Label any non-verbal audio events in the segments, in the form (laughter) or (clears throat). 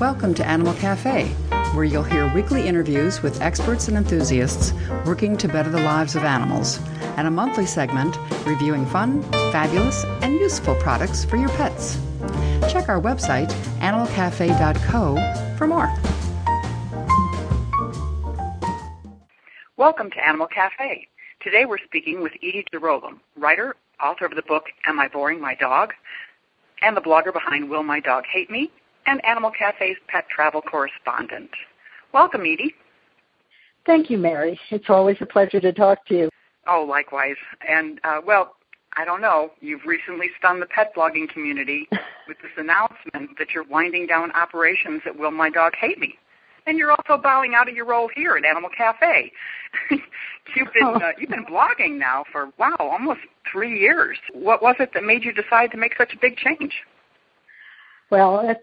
Welcome to Animal Cafe, where you'll hear weekly interviews with experts and enthusiasts working to better the lives of animals, and a monthly segment reviewing fun, fabulous, and useful products for your pets. Check our website, animalcafe.co, for more. Welcome to Animal Cafe. Today we're speaking with Edie Jarolim, writer, author of the book Am I Boring My Dog? and the blogger behind Will My Dog Hate Me? And Animal Cafe's pet travel correspondent. Welcome, Edie. Thank you, Mary. It's always a pleasure to talk to you. Oh, likewise. And, uh, well, I don't know. You've recently stunned the pet blogging community (laughs) with this announcement that you're winding down operations at Will My Dog Hate Me. And you're also bowing out of your role here at Animal Cafe. (laughs) you've been uh, you've been blogging now for wow, almost three years. What was it that made you decide to make such a big change? Well, it's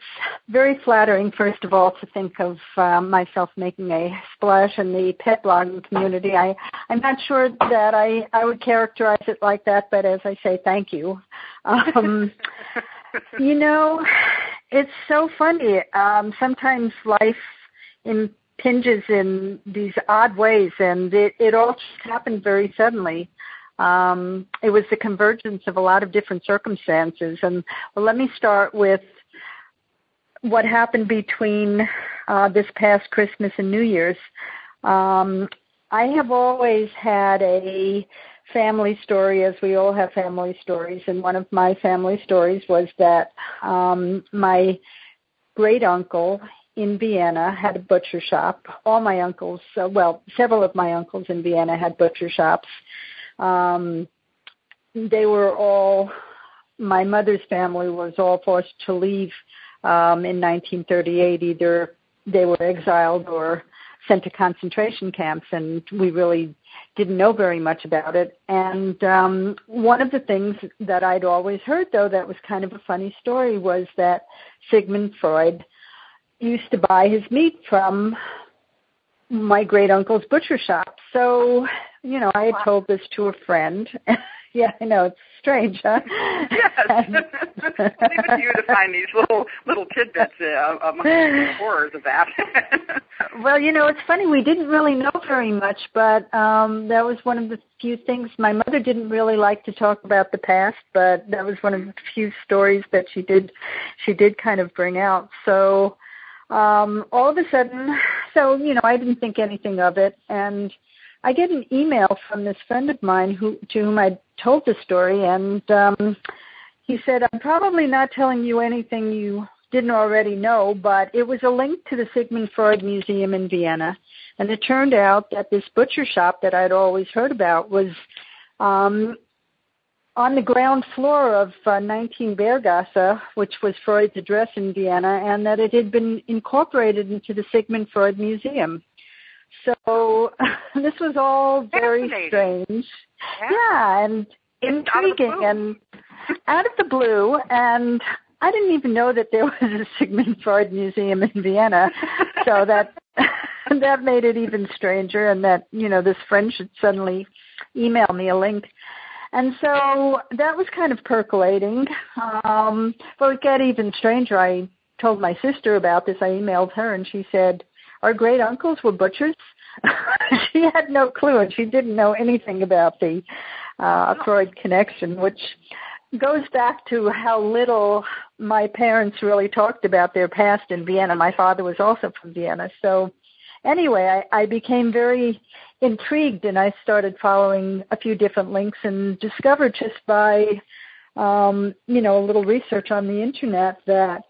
very flattering, first of all, to think of uh, myself making a splash in the pet blogging community. I, I'm not sure that I, I would characterize it like that, but as I say, thank you. Um, (laughs) you know, it's so funny. Um, sometimes life impinges in these odd ways, and it, it all just happened very suddenly. Um, it was the convergence of a lot of different circumstances. And well, let me start with what happened between uh, this past Christmas and New Year's. Um, I have always had a family story, as we all have family stories, and one of my family stories was that um, my great uncle in Vienna had a butcher shop. All my uncles, uh, well, several of my uncles in Vienna had butcher shops. Um, they were all, my mother's family was all forced to leave um, in 1938. Either they were exiled or sent to concentration camps, and we really didn't know very much about it. And um, one of the things that I'd always heard, though, that was kind of a funny story, was that Sigmund Freud used to buy his meat from my great uncle's butcher shop. So, you know, I had told this to a friend. Yeah, I know it's strange, huh? yes. Leave it to you to find these little little tidbits uh, among the horrors of that. (laughs) well, you know, it's funny. We didn't really know very much, but um that was one of the few things. My mother didn't really like to talk about the past, but that was one of the few stories that she did she did kind of bring out. So um all of a sudden, so you know, I didn't think anything of it, and I get an email from this friend of mine who to whom I told the story, and um, he said, "I'm probably not telling you anything you didn't already know, but it was a link to the Sigmund Freud Museum in Vienna, and it turned out that this butcher shop that I'd always heard about was." Um, on the ground floor of uh, 19 Berggasse, which was Freud's address in Vienna, and that it had been incorporated into the Sigmund Freud Museum. So (laughs) this was all very strange. Yeah, yeah and intriguing and out of the blue and I didn't even know that there (laughs) was a Sigmund Freud museum in Vienna. so (laughs) that that made it even stranger and that, you know, this friend should suddenly email me a link. And so that was kind of percolating. Um but it got even stranger. I told my sister about this. I emailed her and she said, our great uncles were butchers. (laughs) she had no clue, and she didn't know anything about the uh, Freud connection, which goes back to how little my parents really talked about their past in Vienna. My father was also from Vienna, so anyway, I, I became very intrigued, and I started following a few different links, and discovered just by um, you know a little research on the internet that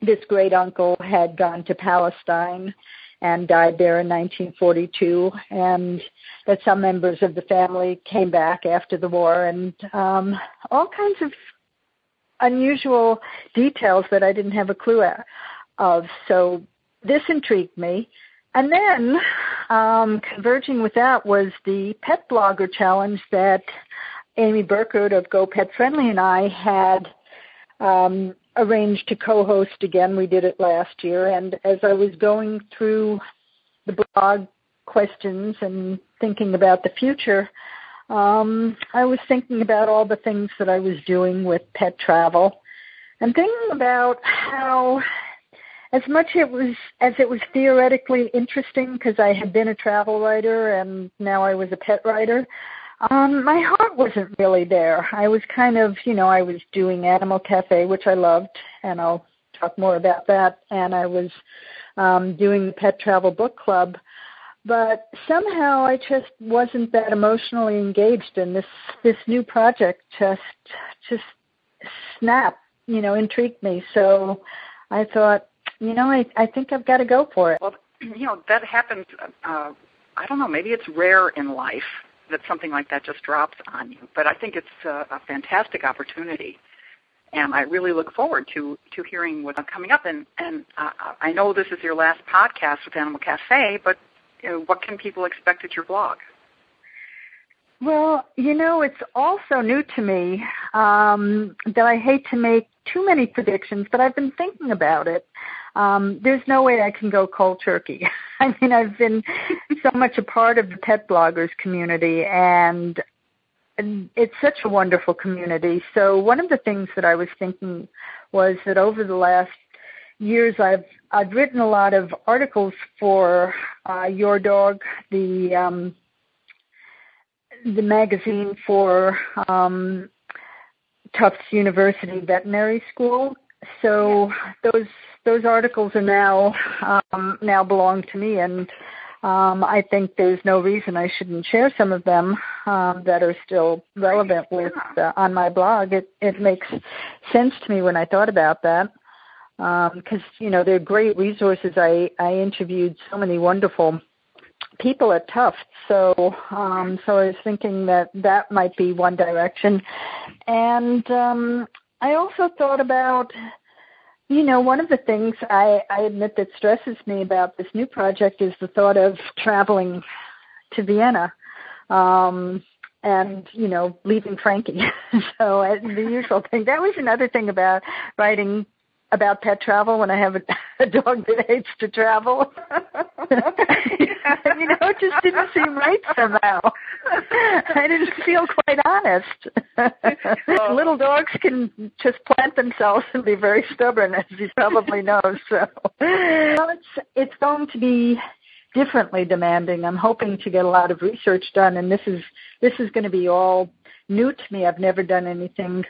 this great uncle had gone to Palestine and died there in 1942, and that some members of the family came back after the war, and um, all kinds of unusual details that I didn't have a clue of. So this intrigued me. And then um, converging with that was the pet blogger challenge that Amy Burkert of Go Pet Friendly and I had um, arranged to co-host again. We did it last year, and as I was going through the blog questions and thinking about the future, um, I was thinking about all the things that I was doing with pet travel, and thinking about how as much it was as it was theoretically interesting because I had been a travel writer and now I was a pet writer. Um, my heart wasn't really there. I was kind of, you know, I was doing Animal Cafe, which I loved, and I'll talk more about that. And I was um, doing the Pet Travel Book Club, but somehow I just wasn't that emotionally engaged. And this this new project just just snap, you know, intrigued me. So I thought, you know, I I think I've got to go for it. Well, (clears throat) you know, that happens. Uh, I don't know. Maybe it's rare in life that something like that just drops on you, but I think it's a, a fantastic opportunity. And I really look forward to to hearing what's coming up. And and uh, I know this is your last podcast with Animal Cafe, but you know, what can people expect at your blog? Well, you know, it's also new to me um, that I hate to make too many predictions, but I've been thinking about it. Um, there's no way I can go cold turkey. (laughs) I mean, I've been so much a part of the pet bloggers community, and and it's such a wonderful community. So one of the things that I was thinking was that over the last years, I've I've written a lot of articles for uh, Your Dog, the um, the magazine for um, Tufts University Veterinary School. So those those articles are now um, now belong to me, and um, I think there's no reason I shouldn't share some of them um, that are still relevant with uh, on my blog. It it makes sense to me when I thought about that because um, you know they're great resources. I I interviewed so many wonderful people at Tufts. So, um, so I was thinking that that might be one direction, and um, I also thought about, you know, one of the things I, I admit that stresses me about this new project is the thought of traveling to Vienna. Um, and you know leaving Frankie. (laughs) so the usual thing. That was another thing about writing about pet travel when I have a, (laughs) a dog that hates to travel. (laughs) you know, it just didn't seem right somehow. (laughs) I didn't feel quite honest. Oh. Little dogs can just plant themselves and be very stubborn, as you probably know. So, well, it's it's going to be differently demanding. I'm hoping to get a lot of research done, and this is this is going to be all new to me. I've never done anything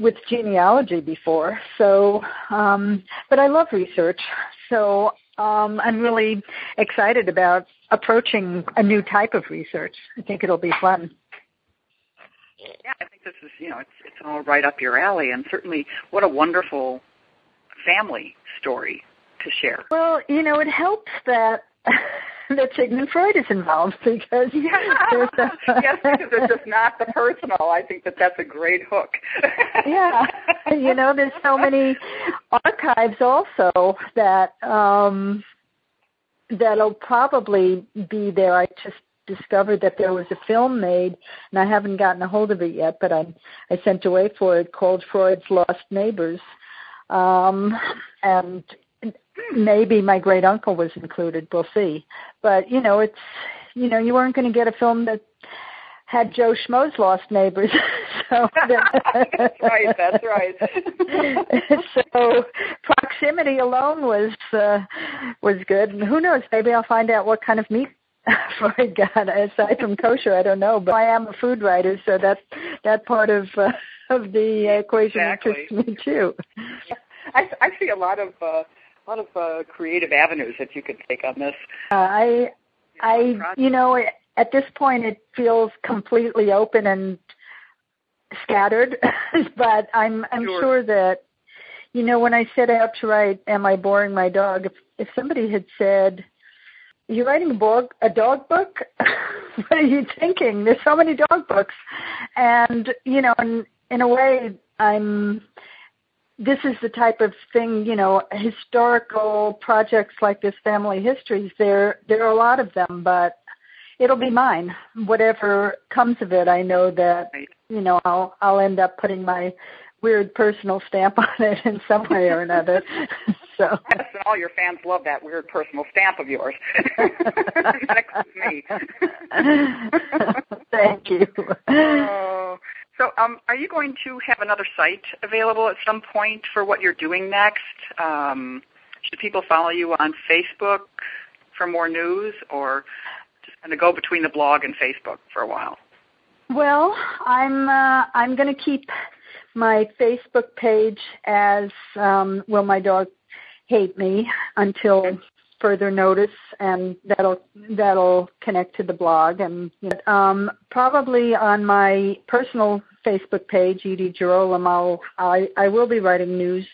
with genealogy before. So, um, but I love research. So um, I'm really excited about approaching a new type of research. I think it'll be fun. Yeah, I think this is you know it's it's all right up your alley, and certainly what a wonderful family story to share. Well, you know, it helps that (laughs) that Sigmund Freud is involved because yeah. (laughs) a, yes, because it's just not the personal. I think that that's a great hook. (laughs) yeah, you know, there's so many archives also that um that'll probably be there. I just discovered that there was a film made, and I haven't gotten a hold of it yet, but I I sent away for it called Freud's Lost Neighbors. Um, and maybe my great uncle was included. We'll see. But you know, it's you know, you weren't going to get a film that had Joe Schmo's lost neighbors. (laughs) so that's (laughs) right. That's right. (laughs) so proximity alone was uh, was good. And who knows? Maybe I'll find out what kind of meat Freud got aside from kosher. I don't know, but I am a food writer, so that that part of uh, of the equation exactly. interests me too. I I see a lot of. uh lot of uh, creative avenues that you could take on this. Uh, I, I, you know, at this point it feels completely open and scattered, (laughs) but I'm I'm sure. sure that, you know, when I set out to write "Am I Boring My Dog?" if if somebody had said, "You're writing a book, a dog book," (laughs) what are you thinking? There's so many dog books, and you know, in in a way, I'm this is the type of thing, you know, historical projects like this family histories, there there are a lot of them, but it'll be mine. Whatever comes of it, I know that you know, I'll I'll end up putting my weird personal stamp (laughs) on it in some way or another. (laughs) so yes, and all your fans love that weird personal stamp of yours. (laughs) that includes me. Thank you. Oh. So, um, are you going to have another site available at some point for what you're doing next? Um, should people follow you on Facebook for more news, or just kind of go between the blog and Facebook for a while? Well, I'm uh, I'm going to keep my Facebook page as um, Will My Dog Hate Me until further notice, and that'll that'll connect to the blog. And um, probably on my personal Facebook page, Edie Jarolim, I I will be writing news.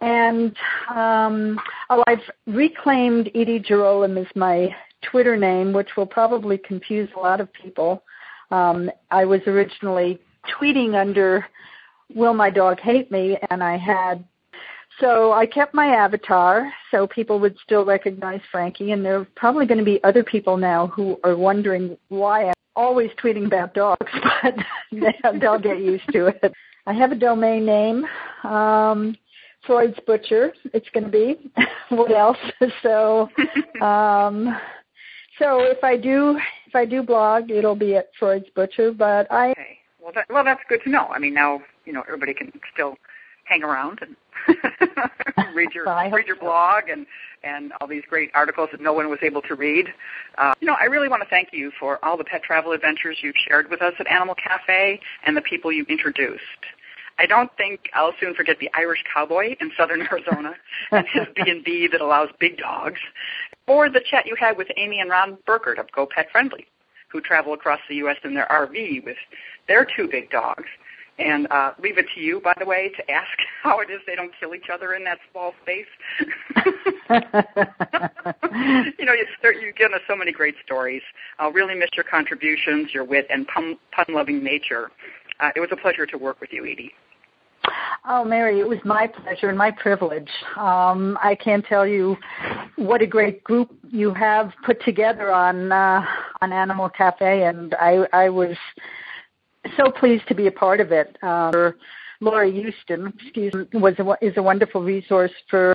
And um, oh, I've reclaimed Edie Jarolim as my Twitter name, which will probably confuse a lot of people. Um, I was originally tweeting under Will My Dog Hate Me, and I had so I kept my avatar so people would still recognize Frankie, and there are probably going to be other people now who are wondering why always tweeting about dogs, (laughs) but they'll get used to it. I have a domain name, um, Freud's Butcher. It's going to be. (laughs) what else? (laughs) So, um, so if I do if I do blog, it'll be at Freud's Butcher. But I. Okay. Well, that, well, that's good to know. I mean, now you know everybody can still hang around and (laughs) read your read your so. blog and and all these great articles that no one was able to read. Uh, you know, I really want to thank you for all the pet travel adventures you've shared with us at Animal Cafe and the people you introduced. I don't think I'll soon forget the Irish cowboy in southern (laughs) Arizona and his B&B that allows big dogs, or the chat you had with Amy and Ron Burkert of Go Pet Friendly, who travel across the U.S. in their RV with their two big dogs and uh, leave it to you, by the way, to ask (laughs) how it is they don't kill each other in that small space. (laughs) you know, you you've given us so many great stories. I'll really miss your contributions, your wit, and pun, pun-loving nature. Uh, it was a pleasure to work with you, Edie. Oh, Mary, it was my pleasure and my privilege. Um, I can't tell you what a great group you have put together on uh, on Animal Cafe, and I, I was so pleased to be a part of it. Uh, Laura Houston, excuse me, was a, is a wonderful resource for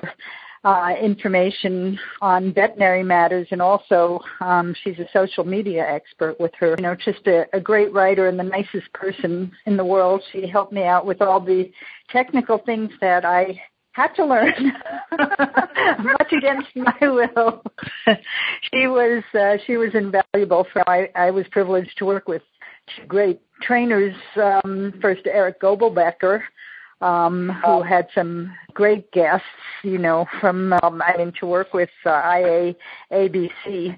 uh, information on veterinary matters, and also um, she's a social media expert with her. You know, just a, a great writer and the nicest person in the world. She helped me out with all the technical things that I had to learn, (laughs) much against my will. she was uh, she was invaluable. For I, I was privileged to work with great trainers. Um, first, Eric Goebelbecker, um, who had some great guests, you know, from um, I mean to work with uh, IA ABC.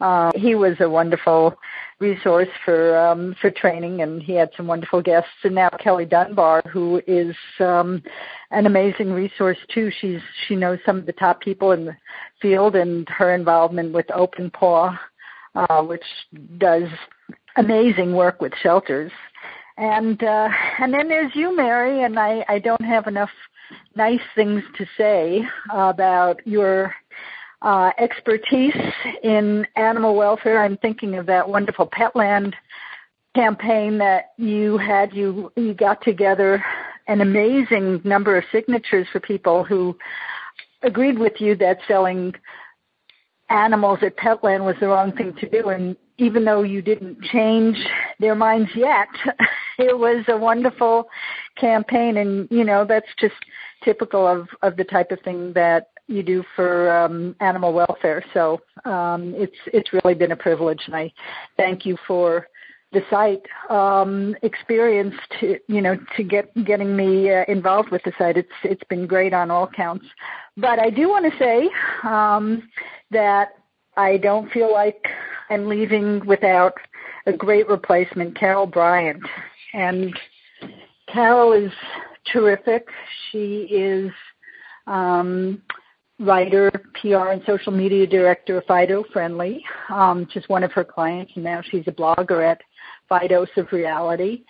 Uh, he was a wonderful resource for um, for training, and he had some wonderful guests. And now Kelly Dunbar, who is um, an amazing resource too. She's she knows some of the top people in the field, and her involvement with Open Paw, uh, which does amazing work with shelters. And uh, and then there's you, Mary, and I, I don't have enough nice things to say about your uh, expertise in animal welfare. I'm thinking of that wonderful Petland campaign that you had. You you got together an amazing number of signatures for people who agreed with you that selling animals at Petland was the wrong thing to do. And even though you didn't change their minds yet, (laughs) it was a wonderful campaign. And, you know, that's just typical of, of the type of thing that you do for um, animal welfare. So um, it's it's really been a privilege, and I thank you for the site um, experience to you know to get getting me uh, involved with the site. It's it's been great on all counts. But I do want to say um, that I don't feel like I'm leaving without a great replacement, Carol Bryant. And Carol is terrific. She is um, writer, PR, and social media director of Fido Friendly, um, just one of her clients, and now she's a blogger at Fidose of Reality.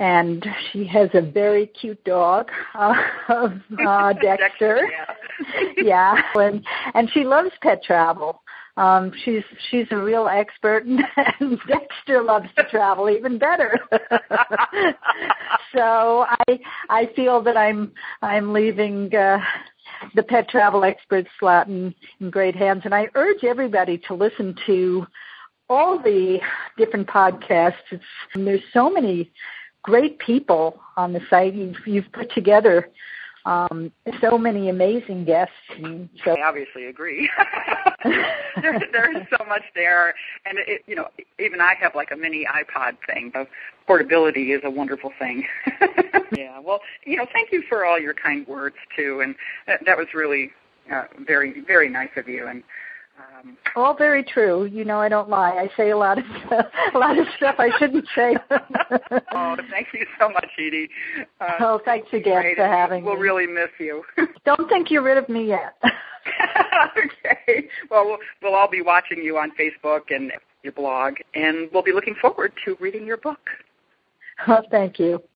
And she has a very cute dog (laughs) uh, of uh, (laughs) Dexter. yeah. (laughs) yeah, and and she loves pet travel. Um, she's she's a real expert, and, (laughs) and Dexter loves to travel even better. (laughs) so I I feel that I'm I'm leaving uh, the pet travel expert slot in, in great hands, and I urge everybody to listen to all the different podcasts. It's, there's so many great people on the site. You've you've put together um, so many amazing guests. So I obviously agree. (laughs) there, there is so much there, and it, you know, even I have like a mini iPod thing. The portability is a wonderful thing. (laughs) yeah. Well, you know, thank you for all your kind words too, and that, that was really uh, very, very nice of you. And um, All very true. You know, I don't lie. I say a lot of (laughs) a lot of stuff I shouldn't say. (laughs) oh, thank you so much, Edie. Uh, oh, thanks again for having we'll me. We'll really miss you. (laughs) don't think you're rid of me yet. okay. Well, well, we'll all be watching you on Facebook and your blog, and we'll be looking forward to reading your book. Oh, thank you.